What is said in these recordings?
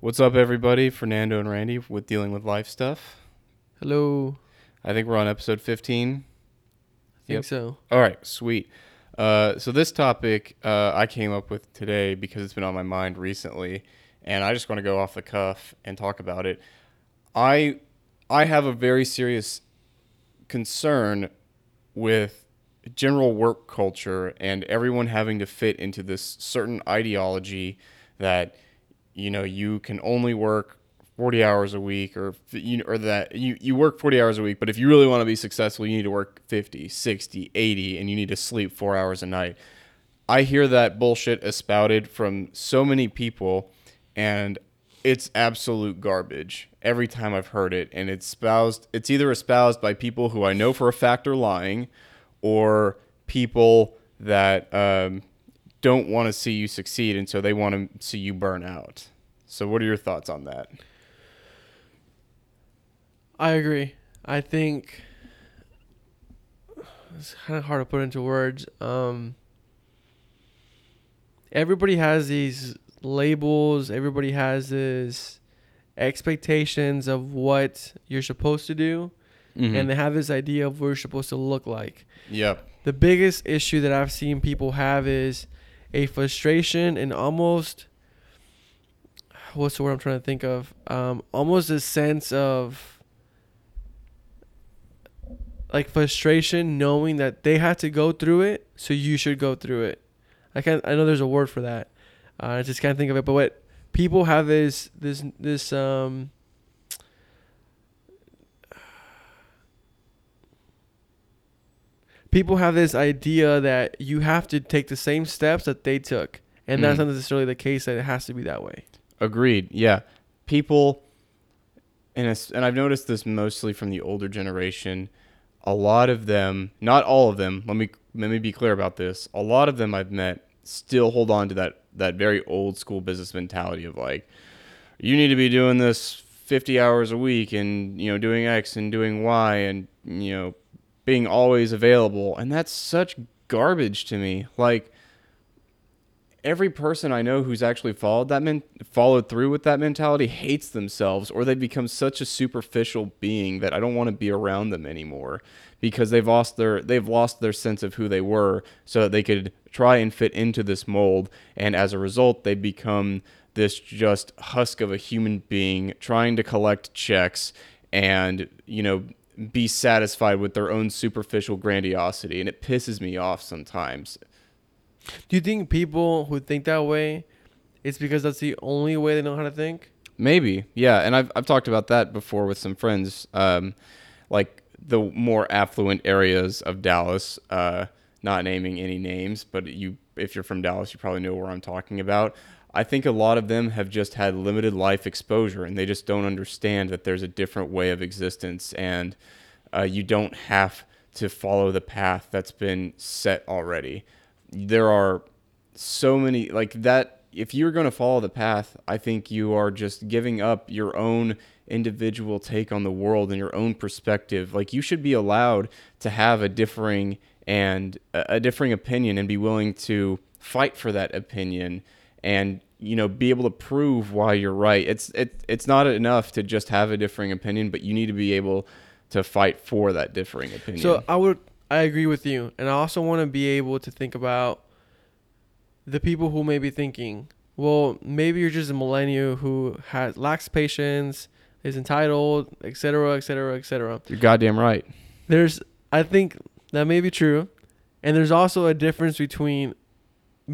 What's up, everybody? Fernando and Randy with Dealing with Life Stuff. Hello. I think we're on episode 15. I think Yep. so. All right, sweet. Uh, so, this topic uh, I came up with today because it's been on my mind recently, and I just want to go off the cuff and talk about it. I, I have a very serious concern with general work culture and everyone having to fit into this certain ideology that you know you can only work 40 hours a week or you or that you, you work 40 hours a week but if you really want to be successful you need to work 50 60 80 and you need to sleep 4 hours a night. I hear that bullshit espouted from so many people and it's absolute garbage every time i've heard it and it's espoused it's either espoused by people who i know for a fact are lying or people that um, don't want to see you succeed and so they want to see you burn out. So what are your thoughts on that? I agree. I think it's kind of hard to put into words. Um, everybody has these labels. Everybody has these expectations of what you're supposed to do, Mm-hmm. and they have this idea of what you're supposed to look like. Yep. The biggest issue that I've seen people have is a frustration and almost what's the word I'm trying to think of? Um, almost a sense of like frustration knowing that they had to go through it, so you should go through it. I can't. I know there's a word for that. Uh, I just can't think of it. But what people have is this this um. People have this idea that you have to take the same steps that they took, and that's Mm. not necessarily the case. That it has to be that way. Agreed. Yeah. People and and I've noticed this mostly from the older generation. A lot of them, not all of them, let me let me be clear about this. A lot of them I've met still hold on to that that very old school business mentality of like you need to be doing this 50 hours a week and you know doing X and doing Y and you know being always available and that's such garbage to me. Like every person I know who's actually followed that men- followed through with that mentality hates themselves or they become such a superficial being that I don't want to be around them anymore because they've lost their they've lost their sense of who they were so that they could try and fit into this mold and as a result they become this just husk of a human being trying to collect checks and you know be satisfied with their own superficial grandiosity and it pisses me off sometimes Do you think people who think that way, it's because that's the only way they know how to think? Maybe, yeah, and I've I've talked about that before with some friends, um, like the more affluent areas of Dallas. Uh, not naming any names, but you, if you're from Dallas, you probably know where I'm talking about. I think a lot of them have just had limited life exposure, and they just don't understand that there's a different way of existence, and uh, you don't have to follow the path that's been set already. There are so many like that if you're going to follow the path i think you are just giving up your own individual take on the world and your own perspective like you should be allowed to have a differing and a a differing opinion and be willing to fight for that opinion and you know be able to prove why you're right it's it, it's not enough to just have a differing opinion but you need to be able to fight for that differing opinion So I would I agree with you, and I also want to be able to think about the people who may be thinking, well, maybe you're just a millennial who has lacks patience, is entitled, etc., etc., etc. you're goddamn right There's I think that may be true, and there's also a difference between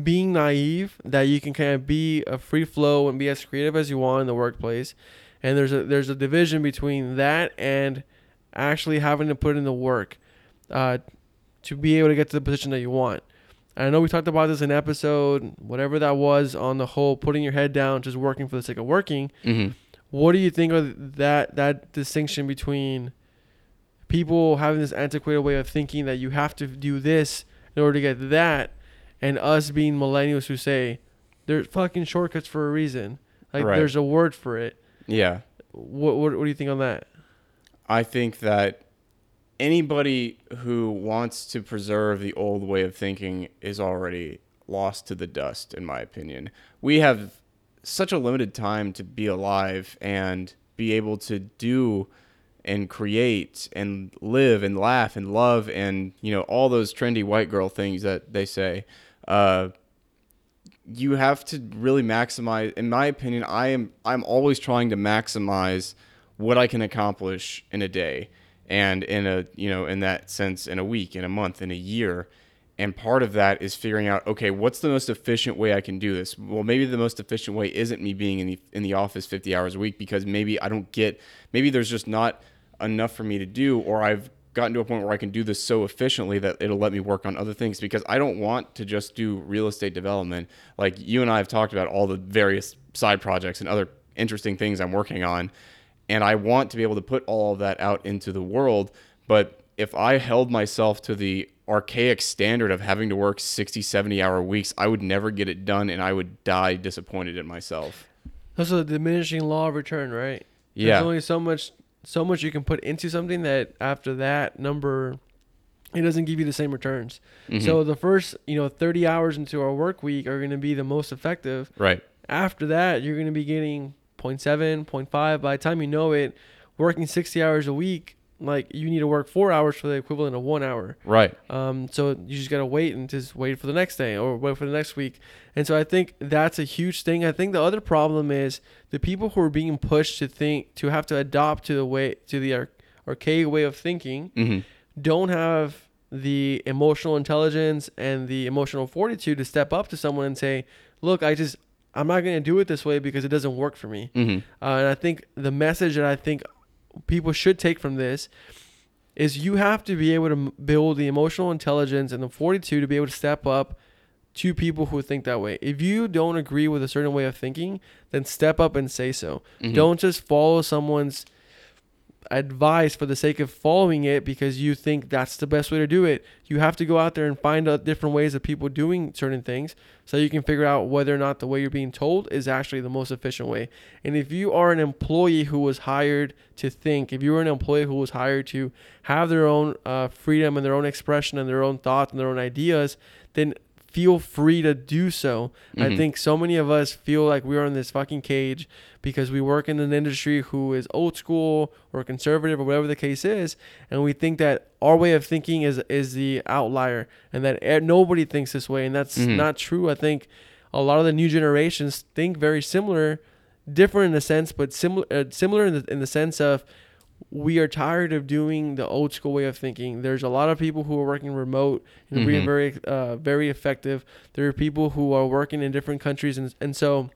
being naive that you can kind of be a free flow and be as creative as you want in the workplace, and there's a there's a division between that and actually having to put in the work uh, to be able to get to the position that you want. And I know we talked about this in episode whatever that was on the whole putting your head down, just working for the sake of working. mm-hmm. What do you think of that that distinction between people having this antiquated way of thinking that you have to do this in order to get that, and us being millennials who say there's fucking shortcuts for a reason. Like Right. there's a word for it. yeah What, what what do you think on that? I think that anybody who wants to preserve the old way of thinking is already lost to the dust, in my opinion. We have such a limited time to be alive and be able to do and create and live and laugh and love and you know all those trendy white girl things that they say uh, you have to really maximize in my opinion i am i'm always trying to maximize what i can accomplish in a day and in a you know in that sense in a week in a month in a year. And part of that is figuring out okay what's the most efficient way i can do this? Well maybe the most efficient way isn't me being in the in the office 50 hours a week because maybe i don't get maybe there's just not enough for me to do or i've gotten to a point where i can do this so efficiently that it'll let me work on other things because i don't want to just do real estate development. Like you and i have talked about all the various side projects and other interesting things i'm working on and i want to be able to put all of that out into the world. But if i held myself to the archaic standard of having to work 60 70 hour weeks i would never get it done and i would die disappointed in myself. That's a diminishing law of return, right? yeah. There's only so much so much you can put into something that after that number it doesn't give you the same returns. Mhm. So the first, you know, 30 hours into our work week are going to be the most effective. right After that, you're going to be getting 0.7, 0.5 by the time you know it, working 60 hours a week, like you need to work 4 hours for the equivalent of 1 hour. right Um, so you just gotta wait and just wait for the next day or wait for the next week. And so I think that's a huge thing. I think the other problem is the people who are being pushed to think to have to adopt to the way to the ar- archaic way of thinking hmm don't have the emotional intelligence and the emotional fortitude to step up to someone and say, "Look, I just I'm not gonna do it this way because it doesn't work for me." hmm Uh, and I think the message that I think people should take from this is you have to be able to build the emotional intelligence and the fortitude to be able to step up to people who think that way. If you don't agree with a certain way of thinking, then step up and say so. Mhm. Don't just follow someone's advice for the sake of following it because you think that's the best way to do it. You have to go out there and find out different ways of people doing certain things so you can figure out whether or not the way you're being told is actually the most efficient way. And if you are an employee who was hired to think, if you were an employee who was hired to have their own uh, freedom and their own expression and their own thoughts and their own ideas, then feel free to do so. I Mhm. think so many of us feel like we are in this fucking cage because we work in an industry who is old school or conservative or whatever the case is, and we think that our way of thinking is is the outlier and that nobody thinks this way, and that's Mhm. not true. I think a lot of the new generations think very similar, different in a sense, but similar uh, similar in the, in the sense of we are tired of doing the old school way of thinking. There's a lot of people who are working remote and being Mhm. very uh, very effective. There are people who are working in different countries, and and so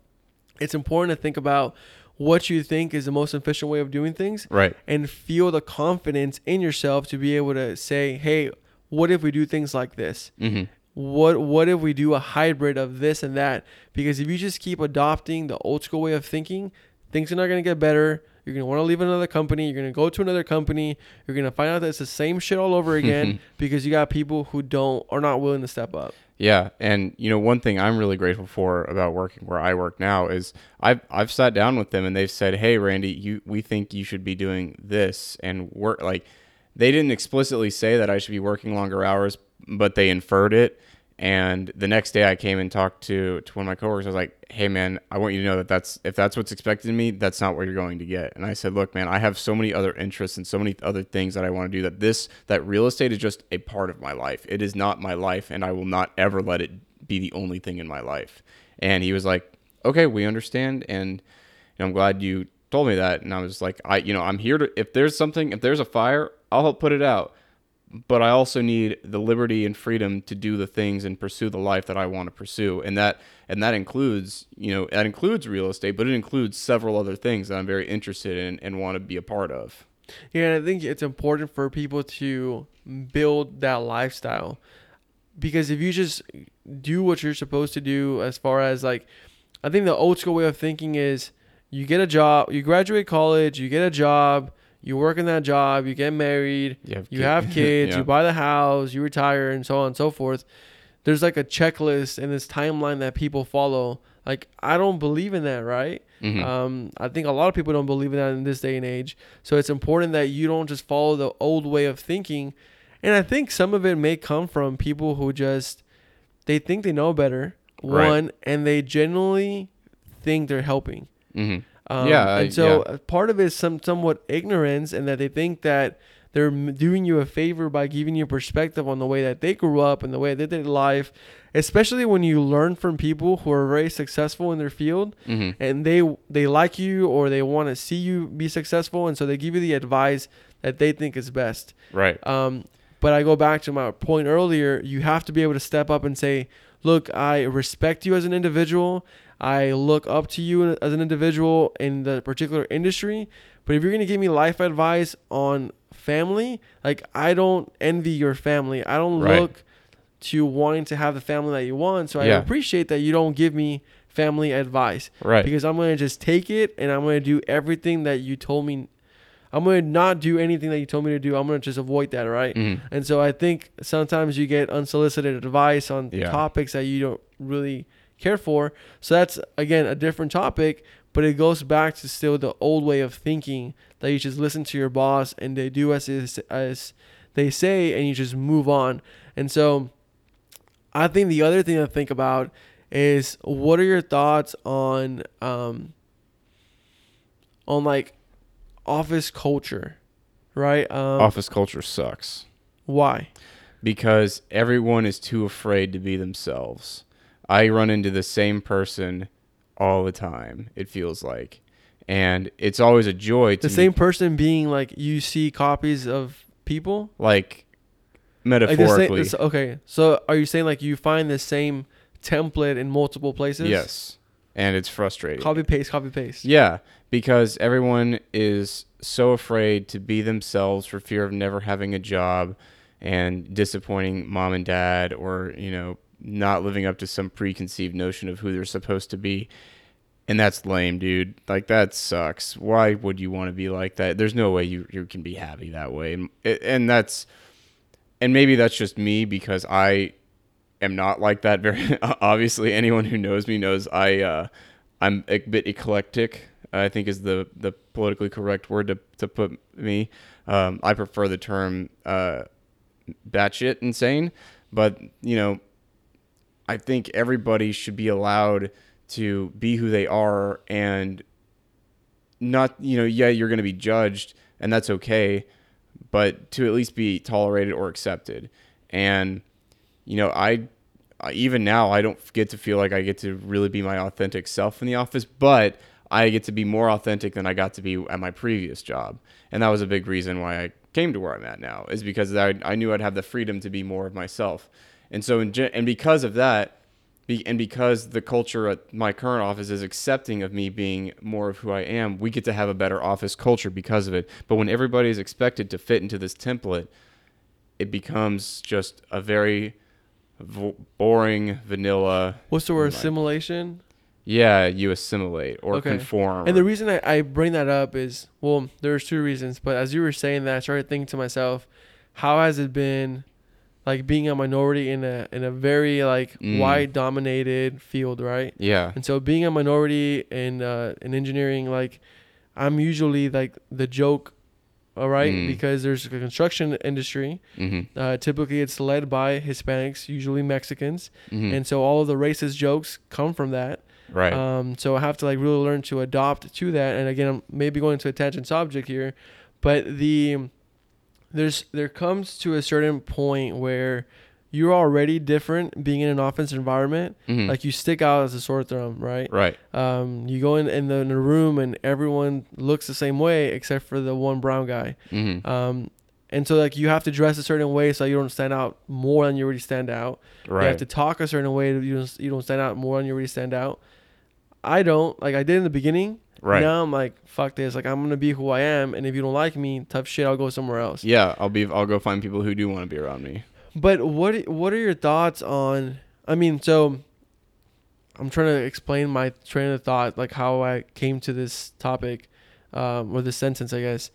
it's important to think about what you think is the most efficient way of doing things right and feel the confidence in yourself to be able to say, "Hey, what if we do things like this? hmm What what if we do a hybrid of this and that?" Because if you just keep adopting the old school way of thinking, things are not going to get better. You're going to want to leave another company. You're going to go to another company. You're going to find out that it's the same shit all over again because you got people who don't are not willing to step up. Yeah, and you know one thing I'm really grateful for about working where I work now is I've I've sat down with them and they've said, "Hey, Randy, you we think you should be doing this and work like." They didn't explicitly say that I should be working longer hours, but they inferred it. And the next day, I came and talked to to one of my coworkers. I was like, "Hey, man, I want you to know that that's if that's what's expected of me, that's not what you're going to get." And I said, "Look, man, I have so many other interests and so many other things that I want to do. That this that real estate is just a part of my life. It is not my life, and I will not ever let it be the only thing in my life." And he was like, "Okay, we understand, and know, I'm glad you told me that." And I was like, "I, you know, I'm here to if there's something, if there's a fire, I'll help put it out." But I also need the liberty and freedom to do the things and pursue the life that I want to pursue. And that and that includes, you know, that includes real estate, but it includes several other things that I'm very interested in and want to be a part of. Yeah, I think it's important for people to build that lifestyle because if you just do what you're supposed to do, as far as like, I think the old school way of thinking is you get a job, you graduate college, you get a job, you work in that job, you get married, You have, you kid- have kids, Yeah. you buy the house, you retire, and so on and so forth. There's like a checklist and this timeline that people follow. Like, I don't believe in that, right? Mhm. Um, I think a lot of people don't believe in that in this day and age. So it's important that you don't just follow the old way of thinking. And I think some of it may come from people who just they think they know better. Right. One, and they genuinely think they're helping. hmm Um, Yeah, and so yeah. uh, part of it is some somewhat ignorance, and that they think that they're doing you a favor by giving you perspective on the way that they grew up and the way they did life. Especially when you learn from people who are very successful in their field, hmm and they they like you or they want to see you be successful, and so they give you the advice that they think is best. Right. Um, but I go back to my point earlier. You have to be able to step up and say, "Look, I respect you as an individual. I look up to you as an individual in the particular industry. But if you're gonna give me life advice on family, like I don't envy your family. I don't Right. look to wanting to have the family that you want. So I Yeah. appreciate that you don't give me family advice Right. because I'm gonna just take it and I'm gonna do everything that you told me. I'm gonna not do anything that you told me to do. I'm gonna just avoid that, right? Mhm. And so I think sometimes you get unsolicited advice on Yeah. topics that you don't really care for. So that's again a different topic, but it goes back to still the old way of thinking that you just listen to your boss and they do as is, as they say and you just move on. And so I think the other thing to think about is what are your thoughts on um on like office culture, right? Um Office culture sucks why? because everyone is too afraid to be themselves. I run into the same person all the time. It feels like, and it's always a joy to The me- same person being like you see copies of people. like Like the same- metaphorically. okay, so are you saying like you find the same template in multiple places? yes, and it's frustrating. Copy paste, copy paste. Yeah, because everyone is so afraid to be themselves for fear of never having a job and disappointing mom and dad or, you know, not living up to some preconceived notion of who they're supposed to be. And that's lame, dude. Like that sucks. Why would you want to be like that? There's no way you you can be happy that way. And and that's and maybe that's just me because I am not like that very obviously anyone who knows me knows I uh I'm a bit eclectic. I think is the the politically correct word to to put me. Um, I prefer the term uh, batshit insane, but you know, I think everybody should be allowed to be who they are and not you know yeah you're going to be judged and that's okay but to at least be tolerated or accepted. And you know i even now i don't get to feel like i get to really be my authentic self in the office but i get to be more authentic than i got to be at my previous job. And that was a big reason why i came to where i'm at now is because i, I knew i'd have the freedom to be more of myself and so in, gen- and because of that be, and because the culture at my current office is accepting of me being more of who I am, we get to have a better office culture because of it. But when everybody is expected to fit into this template, it becomes just a very v- boring, vanilla. What's the word? Like- Assimilation. Yeah, you assimilate or Okay. conform. And the reason I, I bring that up is well, there's two reasons. But as you were saying that, I started thinking to myself, how has it been, like being a minority in a in a very like Mm. white dominated field, right? yeah, And so being a minority in uh, in engineering, like I'm usually like the joke, all right, Mm. because there's a construction industry. hmm Uh, typically, it's led by Hispanics, usually Mexicans, hmm and so all of the racist jokes come from that. right. Um, so I have to like really learn to adopt to that. And again, I'm maybe going to a tangent subject here, but the there's there comes to a certain point where you're already different being in an office environment. Mhm. Like you stick out as a sore thumb, right? right. Um, you go in in the, in the room and everyone looks the same way except for the one brown guy. hmm Um, and so like you have to dress a certain way so you don't stand out more than you already stand out. right. You have to talk a certain way you don't, you don't stand out more than you already stand out. I don't like I did in the beginning. Right. Now I'm like fuck this. Like I'm gonna be who I am, and if you don't like me, tough shit. I'll go somewhere else. yeah, I'll be. I'll go find people who do want to be around me. But what what are your thoughts on? I mean, so I'm trying to explain my train of thought, like how I came to this topic, um, or this sentence, I guess.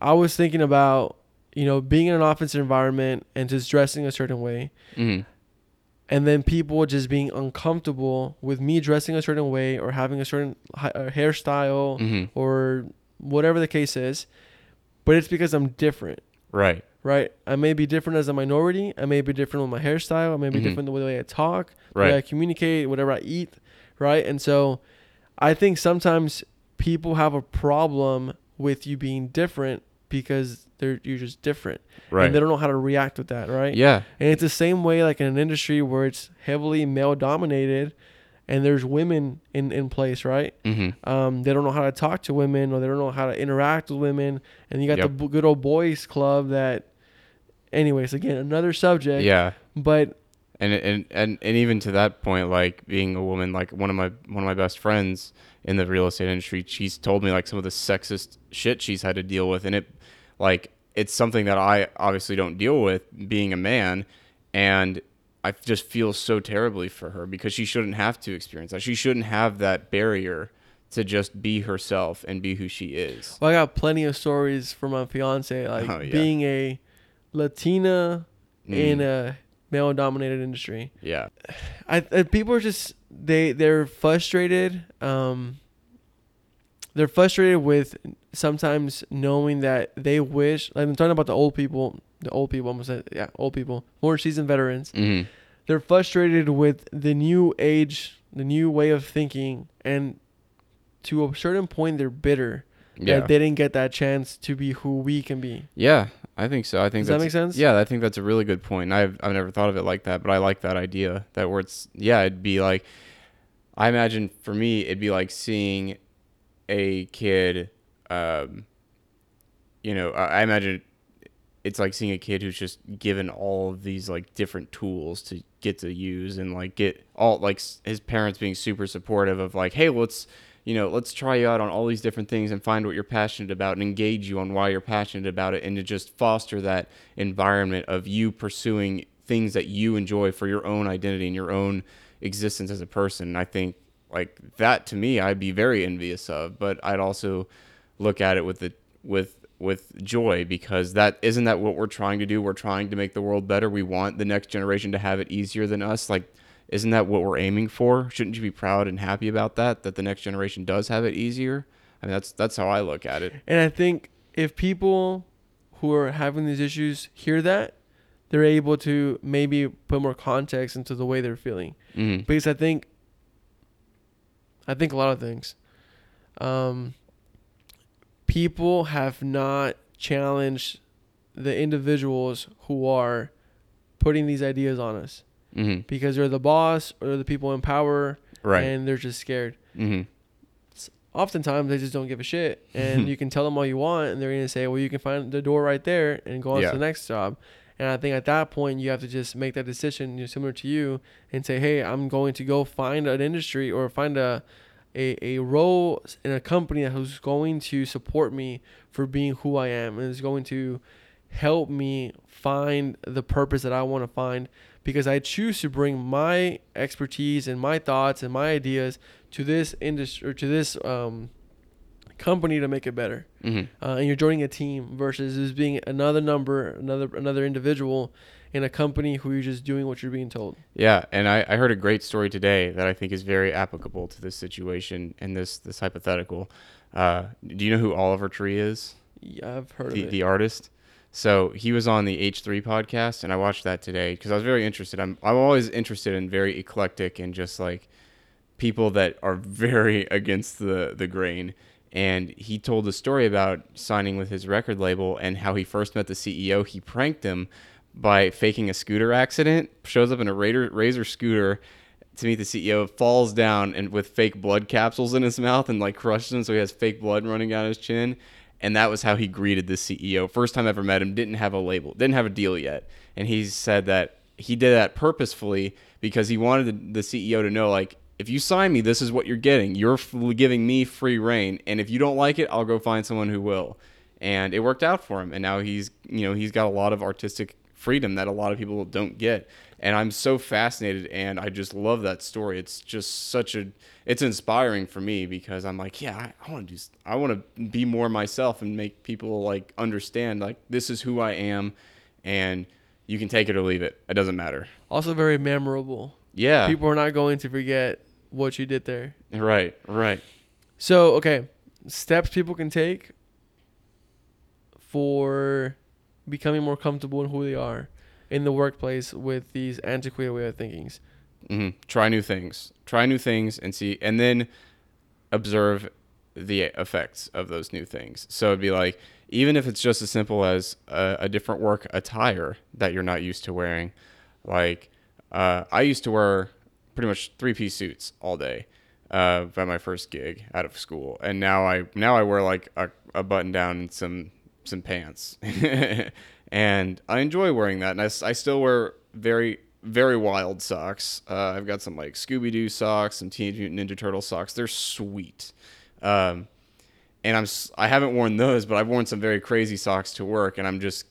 I was thinking about you know being in an offensive environment and just dressing a certain way, hmm and then people just being uncomfortable with me dressing a certain way or having a certain hi- uh, hairstyle hmm or whatever the case is. But it's because I'm different. Right. right? I may be different as a minority. I may be different with my hairstyle. I may be Mhm. different the way I talk, the way I communicate, whatever I eat, right? And so I think sometimes people have a problem with you being different because they're you're just different Right. and they don't know how to react with that, right? yeah. And it's the same way like in an industry where it's heavily male dominated and there's women in, in place, right? Mm-hmm. Um, they don't know how to talk to women or they don't know how to interact with women. And you got Yep. the b- good old boys club that, anyways, again, another subject. Yeah. But and and and and even to that point like being a woman like one of my one of my best friends in the real estate industry she's told me like some of the sexist shit she's had to deal with and it like it's something that I obviously don't deal with being a man and I just feel so terribly for her because she shouldn't have to experience that she shouldn't have that barrier to just be herself and be who she is well, I got plenty of stories from my fiance, like Oh, yeah. being a Latina Mm. in a male dominated industry. yeah I, I people are just they they're frustrated. Um, they're frustrated with sometimes knowing that they wish. Like I'm talking about the old people, the old people. I'm gonna yeah, old people, more seasoned veterans. mm-hmm. They're frustrated with the new age, the new way of thinking, and to a certain point, they're bitter yeah that they didn't get that chance to be who we can be. Yeah, I think so. I think Does that make sense? Yeah, I think that's a really good point. I've I've never thought of it like that, but I like that idea. That where it's yeah, it'd be like I imagine for me it'd be like seeing a kid um you know, I I imagine it's like seeing a kid who's just given all of these like different tools to get to use and like get all like his parents being super supportive of like, hey, let's you know, let's try you out on all these different things and find what you're passionate about and engage you on why you're passionate about it and to just foster that environment of you pursuing things that you enjoy for your own identity and your own existence as a person. I think like that to me I'd be very envious of, but I'd also look at it with the with with joy because that isn't that what we're trying to do? We're trying to make the world better. We want the next generation to have it easier than us. Like isn't that what we're aiming for? Shouldn't you be proud and happy about that that the next generation does have it easier? I mean that's that's how I look at it. And I think if people who are having these issues hear that, they're able to maybe put more context into the way they're feeling. hmm Because I think, I think a lot of things. Um, people have not challenged the individuals who are putting these ideas on us hmm because they're the boss or they're the people in power Right. and they're just scared. hmm oftentimes they just don't give a shit and you can tell them all you want and they're going to say well you can find the door right there and go on Yeah. to the next job and i think at that point you have to just make that decision you know, similar to you and say hey i'm going to go find an industry or find a a, a role in a company who's going to support me for being who i am and is going to help me find the purpose that i want to find because i choose to bring my expertise and my thoughts and my ideas to this industry or to this um, company to make it better. hmm Uh, and you're joining a team versus just being another number, another another individual in a company who you're just doing what you're being told. Yeah, and I, I heard a great story today that I think is very applicable to this situation and this this hypothetical. Uh, do you know who Oliver Tree is? Yeah, I've heard the, of it. the artist. So he was on the H3 podcast, and I watched that today because I was very interested. I'm I'm always interested in very eclectic and just like people that are very against the the grain. And he told a story about signing with his record label and how he first met the CEO. He pranked him by faking a scooter accident. Shows up in a Raider, Razor scooter to meet the CEO, falls down and with fake blood capsules in his mouth and like crushes him, so he has fake blood running down his chin. And that was how he greeted the CEO. First time I ever met him, didn't have a label, didn't have a deal yet. And he said that he did that purposefully because he wanted the, CEO to know, like, if you sign me, this is what you're getting. You're giving me free reign, and if you don't like it, I'll go find someone who will. And it worked out for him. And now he's, you know, he's got a lot of artistic freedom that a lot of people don't get. And I'm so fascinated, and I just love that story. It's just such a, it's inspiring for me because I'm like, yeah, I, I want to do, I want to be more myself and make people like understand, like this is who I am, and you can take it or leave it. It doesn't matter. Also very memorable. Yeah. People are not going to forget what you did there. Right. Right. So, okay, steps people can take for becoming more comfortable in who they are in the workplace with these antiquated way of thinkings. hmm Try new things. Try new things and see. And then observe the effects of those new things. So it'd be like, even if it's just as simple as a, a different work attire that you're not used to wearing, like uh, I used to wear pretty much three piece suits all day uh, by my first gig out of school, and now I now I wear like a, a button down and some some pants, and I enjoy wearing that. And I, I still wear very very wild socks. Uh, I've got some like Scooby Doo socks, some Teenage Mutant Ninja Turtle socks. They're sweet. Um, and I'm I haven't worn those, but I've worn some very crazy socks to work, and I'm just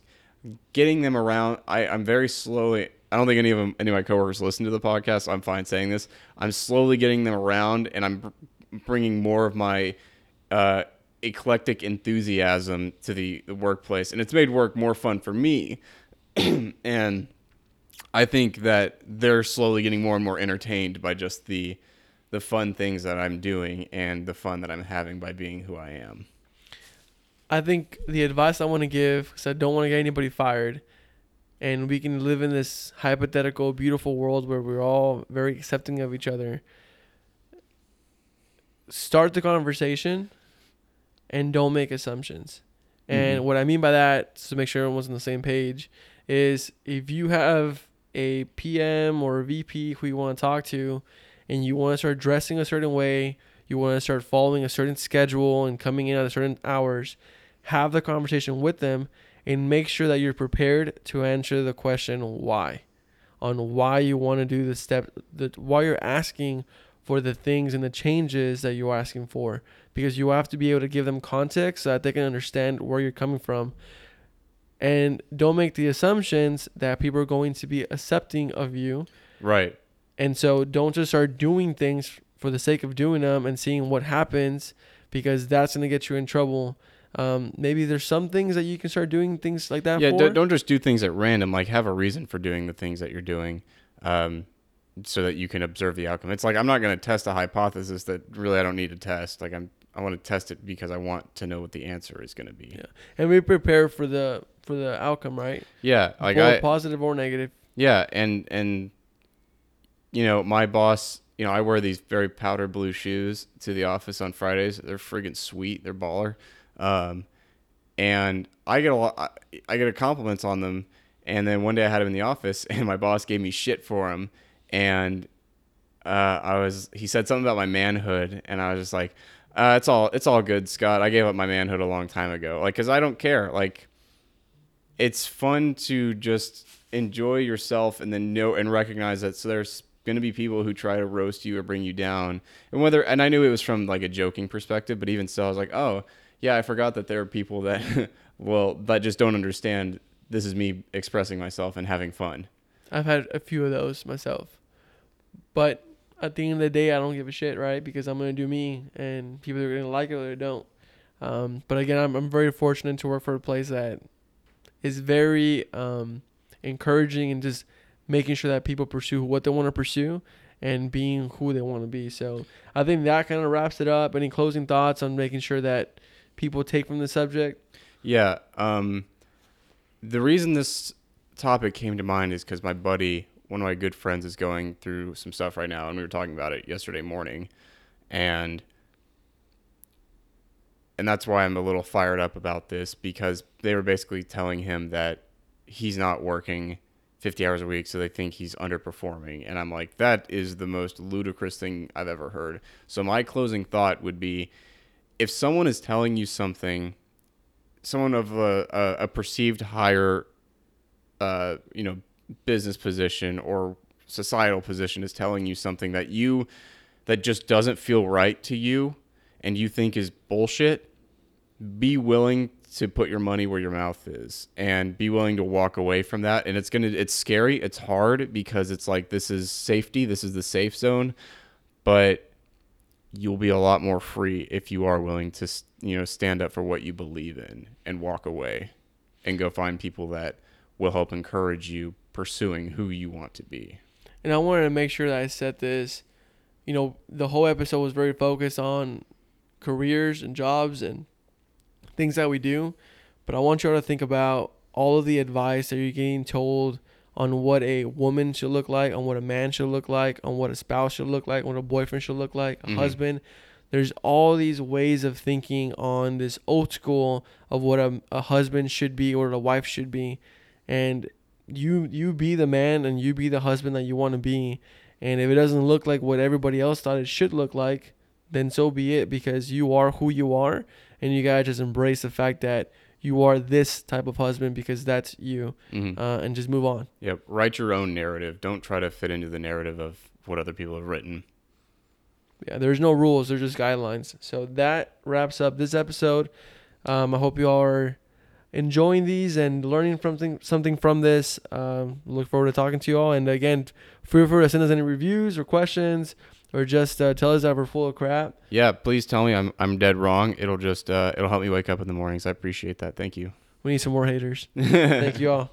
getting them around. I, I'm very slowly. I don't think any of them, any of my coworkers listen to the podcast. I'm fine saying this. I'm slowly getting them around, and I'm br- bringing more of my uh, eclectic enthusiasm to the, the workplace, and it's made work more fun for me. and I think that they're slowly getting more and more entertained by just the the fun things that I'm doing and the fun that I'm having by being who I am. I think the advice I want to give, because I don't want to get anybody fired, and we can live in this hypothetical, beautiful world where we're all very accepting of each other. Start the conversation and don't make assumptions. And Mhm. what I mean by that, to make sure everyone's on the same page, is if you have a PM or a VP who you want to talk to and you want to start dressing a certain way, you want to start following a certain schedule and coming in at a certain hours, have the conversation with them and make sure that you're prepared to answer the question why on why you want to do the step the why you're asking for the things and the changes that you're asking for because you have to be able to give them context so that they can understand where you're coming from and don't make the assumptions that people are going to be accepting of you Right. and so don't just start doing things for the sake of doing them and seeing what happens because that's going to get you in trouble. Um, maybe there's some things that you can start doing things like that Yeah. for. Don't, don't just do things at random. Like have a reason for doing the things that you're doing, um, so that you can observe the outcome. It's like I'm not going to test a hypothesis that really I don't need to test. Like I'm I want to test it because I want to know what the answer is going to be. Yeah. and we prepare for the for the outcome, right? Yeah. Like I positive or negative. Yeah, and and you know, my boss, you know, I wear these very powder blue shoes to the office on Fridays. They're friggin' sweet. They're baller. Um, and I get a lot. I- I get a compliments on them. And then one day I had them in the office, and my boss gave me shit for them. And uh, I was, he said something about my manhood, and I was just like, uh, "It's all, it's all good, Scott. I gave up my manhood a long time ago. Like, cause I don't care. Like, it's fun to just enjoy yourself and then know and recognize that so there's going to be people who try to roast you or bring you down and whether and i knew it was from like a joking perspective but even still i was like oh yeah i forgot that there are people that well that just don't understand this is me expressing myself and having fun I've had a few of those myself, but at the end of the day, I don't give a shit, right? Because I'm gonna do me, and people are gonna like it or they don't. Um, but again, I'm I'm very fortunate to work for a place that is very um, encouraging and just making sure that people pursue what they want to pursue and being who they want to be. So I think that kind of wraps it up. Any closing thoughts on making sure that people take from the subject? yeah um the reason this topic came to mind is because my buddy one of my good friends is going through some stuff right now and we were talking about it yesterday morning and and that's why I'm a little fired up about this because they were basically telling him that he's not working 50 hours a week so they think he's underperforming and I'm like that is the most ludicrous thing I've ever heard. So my closing thought would be if someone is telling you something someone of a, a, perceived higher uh, you know business position or societal position is telling you something that you that just doesn't feel right to you and you think is bullshit, be willing to put your money where your mouth is and be willing to walk away from that. And it's going to, it's scary. It's hard because it's like, this is safety. This is the safe zone, but you'll be a lot more free if you are willing to, you know, stand up for what you believe in and walk away and go find people that will help encourage you pursuing who you want to be. And I wanted to make sure that I said this. You know, the whole episode was very focused on careers and jobs and things that we do. But I want you all to think about all of the advice that you're getting told on what a woman should look like, on what a man should look like, on what a spouse should look like, on what a boyfriend should look like, a Mhm. husband. there's all these ways of thinking on this old school of what a, a husband should be or a wife should be and you you be the man and you be the husband that you want to be and if it doesn't look like what everybody else thought it should look like then so be it because you are who you are and you gotta just embrace the fact that you are this type of husband because that's you Mhm. uh, and just move on Yep. Write your own narrative. Don't try to fit into the narrative of what other people have written. yeah there's no rules there's just guidelines so that wraps up this episode um, i hope you all are enjoying these and learning something something from this um, look forward to talking to you all and again feel free to send us any reviews or questions or just uh, tell us that we're full of crap Yeah, please tell me I'm I'm dead wrong. It'll just uh, it'll help me wake up in the mornings. I appreciate that. Thank you. we need some more haters thank you all